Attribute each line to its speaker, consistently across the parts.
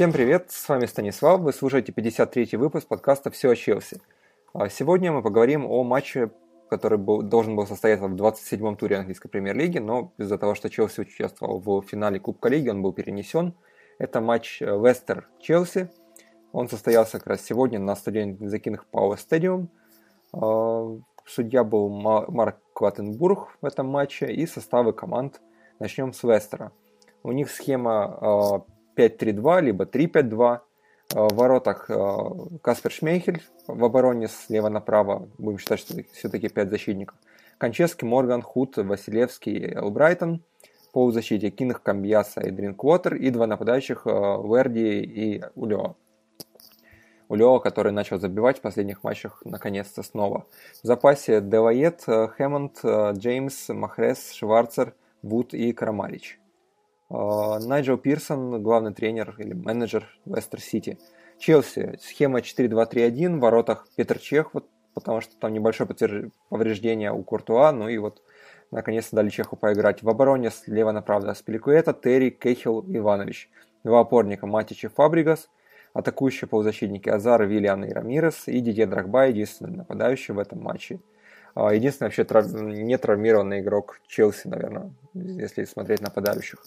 Speaker 1: Всем привет, с вами Станислав, вы слушаете 53-й выпуск подкаста «Все о Челси». А сегодня мы поговорим о матче, который был, должен был состояться в 27-м туре английской премьер-лиги, но из-за того, что Челси участвовал в финале Кубка Лиги, он был перенесен. Это матч Вестер-Челси. Он состоялся как раз сегодня на стадионе Закинных Пауэр Стадиум. Судья был Марк Клаттенбург в этом матче и составы команд. Начнем с Вестера. У них схема 5-3-2, а, либо 3-5-2. А, в воротах а, Каспер Шмейхель в обороне слева направо. Будем считать, что все-таки 5 защитников. Конческий, Морган, Худ, Василевский, Элбрайтон. По защите Кинг, Камбьяса и Дринквотер. И два нападающих Верди и Улео. Улео, который начал забивать в последних матчах наконец-то снова. В запасе Девает, Хэммонд, Джеймс, Махрес, Шварцер, Вуд и Крамарич. Найджел Пирсон, главный тренер или менеджер Вестер Сити. Челси, схема 4-2-3-1, в воротах Петр Чех, вот, потому что там небольшое повреждение у Куртуа, ну и вот наконец-то дали Чеху поиграть. В обороне слева направо Спиликуэта, Терри, Кехил, Иванович. Два опорника Матич и Фабригас – атакующие полузащитники Азар, Виллиан и Рамирес и Дидье Драгба, единственный нападающий в этом матче. А, единственный вообще трав... не травмированный игрок Челси, наверное, если смотреть нападающих.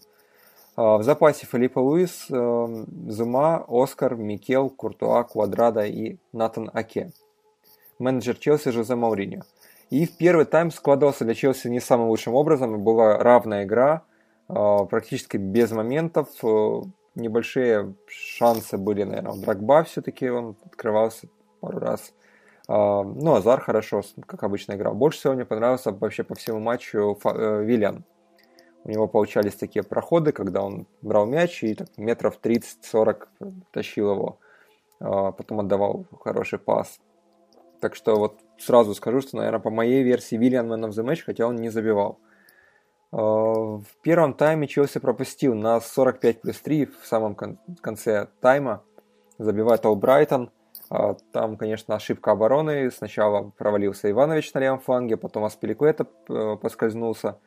Speaker 1: А, в запасе Филиппа Луис, э, Зума, Оскар, Микел, Куртуа, Квадрада и Натан Аке. Менеджер Челси Жозе Мауриньо. И в первый тайм складывался для Челси не самым лучшим образом. Была равная игра, а, практически без моментов. Э, небольшие шансы были, наверное, у Драгба все-таки он открывался пару раз. Ну, Азар хорошо, как обычно, играл. Больше всего мне понравился вообще по всему матчу э, Виллиан. У него получались такие проходы, когда он брал мяч и так, метров 30-40 тащил его. А, потом отдавал хороший пас. Так что вот сразу скажу, что, наверное, по моей версии Виллиан Man of the Match, хотя он не забивал. Э, в первом тайме Челси пропустил на 45 плюс 3 в самом конце тайма. Забивает Олбрайтон. А, там, конечно, ошибка обороны. Сначала провалился Иванович на левом фланге, потом Аспиликуэта э, поскользнулся.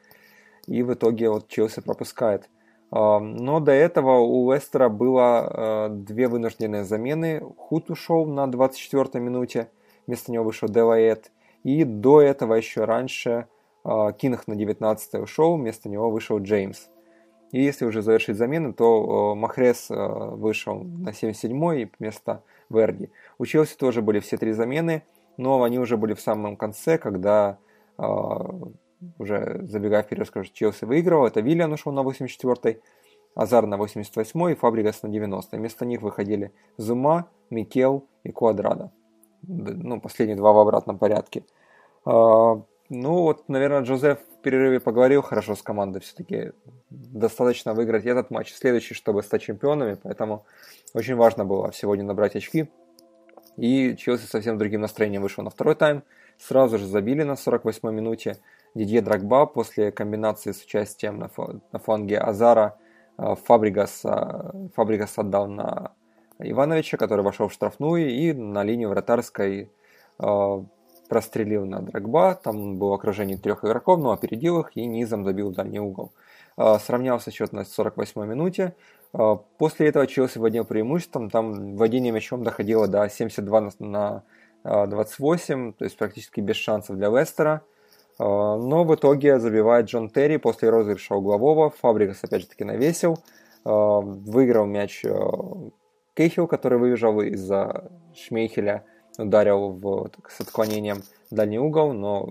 Speaker 1: И в итоге вот Челси пропускает. Но до этого у Лестера было э, две вынужденные замены. Худ ушел на 24-й минуте. Вместо него вышел Делаэт. И до этого еще раньше а, Кинг на 19 ушел, вместо него вышел Джеймс. И если уже завершить замены, то Махрес вышел на 77-й вместо Верди. У Челси тоже были все три замены, но они уже были в самом конце, когда уже забегая вперед, скажу, Челси выигрывал. Это Виллиан ушел на 84-й, Азар на 88-й и Фабригас на 90-й. Вместо них выходили Зума, Микел и Квадрада. Ну, последние два в обратном порядке. Ну вот, наверное, Джозеф в перерыве поговорил хорошо с командой. Все-таки достаточно выиграть этот матч, следующий, чтобы стать чемпионами. Поэтому очень важно было сегодня набрать очки. И Челси совсем другим настроением вышел на второй тайм. Сразу же забили на 48-й минуте. Дидье Драгба после комбинации с участием на, на фланге Азара э, Фабригас, э, Фабригас отдал на Ивановича, который вошел в штрафную, и на линию вратарской э, прострелил на Драгба, там было окружение трех игроков, но опередил их и низом забил в дальний угол. Сравнялся счет на 48 минуте. После этого Челси владел преимуществом, там владение мячом доходило до 72 на 28, то есть практически без шансов для Лестера. А, но в итоге забивает Джон Терри после розыгрыша углового. Фабрикас опять же таки навесил. Выиграл мяч Кейхил, который выбежал из-за Шмейхеля ударил в, с отклонением дальний угол, но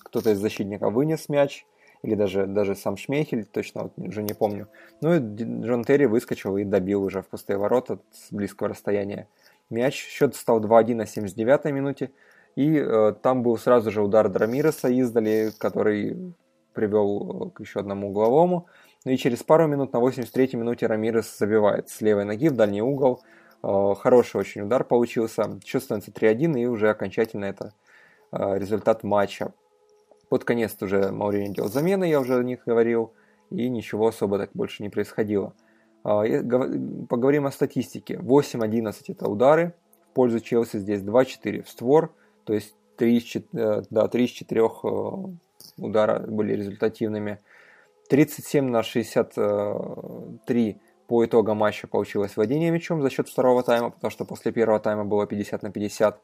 Speaker 1: кто-то из защитников вынес мяч, или даже, даже сам Шмейхель, точно вот уже не помню. Ну и Джон Терри выскочил и добил уже в пустые ворота с близкого расстояния мяч. Счет стал 2-1 на 79-й минуте. И э, там был сразу же удар Драмиреса издали, который привел к еще одному угловому. Ну и через пару минут на 83-й минуте Рамирес забивает с левой ноги в дальний угол. Э, хороший очень удар получился. Чувствуется 3-1 и уже окончательно это э, результат матча. Под конец уже Маурини делал замены, я уже о них говорил, и ничего особо так больше не происходило. Э, поговорим о статистике. 8-11 это удары в пользу Челси, здесь 2-4 в створ, то есть 3 из 4, да, 3 из 4 удара были результативными. 37 на 63 по итогам матча получилось владение мячом за счет второго тайма, потому что после первого тайма было 50 на 50.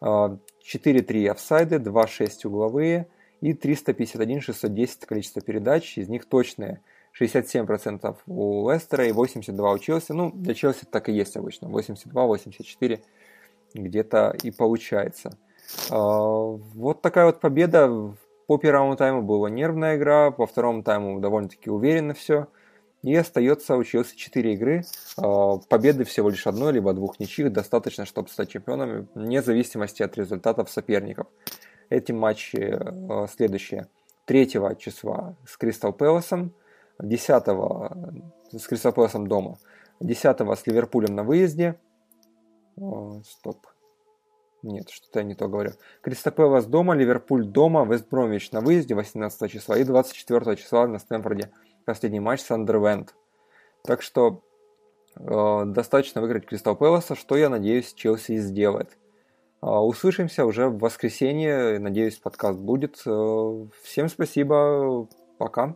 Speaker 1: 4-3 офсайды, 2-6 угловые и 351-610 количество передач, из них точные 67% у Лестера и 82% у Челси. Ну, для Челси так и есть обычно, 82-84 где-то и получается. А, вот такая вот победа. По первому тайму была нервная игра, по второму тайму довольно-таки уверенно все. И остается у Челси 4 игры. А, победы всего лишь одной, либо двух ничьих достаточно, чтобы стать чемпионами, вне зависимости от результатов соперников. Эти матчи а, следующие. 3 числа с Кристал Пэласом, 10 с Кристал Пэласом дома, 10 с Ливерпулем на выезде. О, стоп. Нет, что-то я не то говорю. Кристал Пэлас дома, Ливерпуль дома, Вестбромвич на выезде 18 числа и 24 числа на Стэнфорде последний матч Сандервенд. Так что э, достаточно выиграть Кристал Пэласа, что, я надеюсь, Челси сделает. Э, услышимся уже в воскресенье. Надеюсь, подкаст будет. Э, всем спасибо. Пока.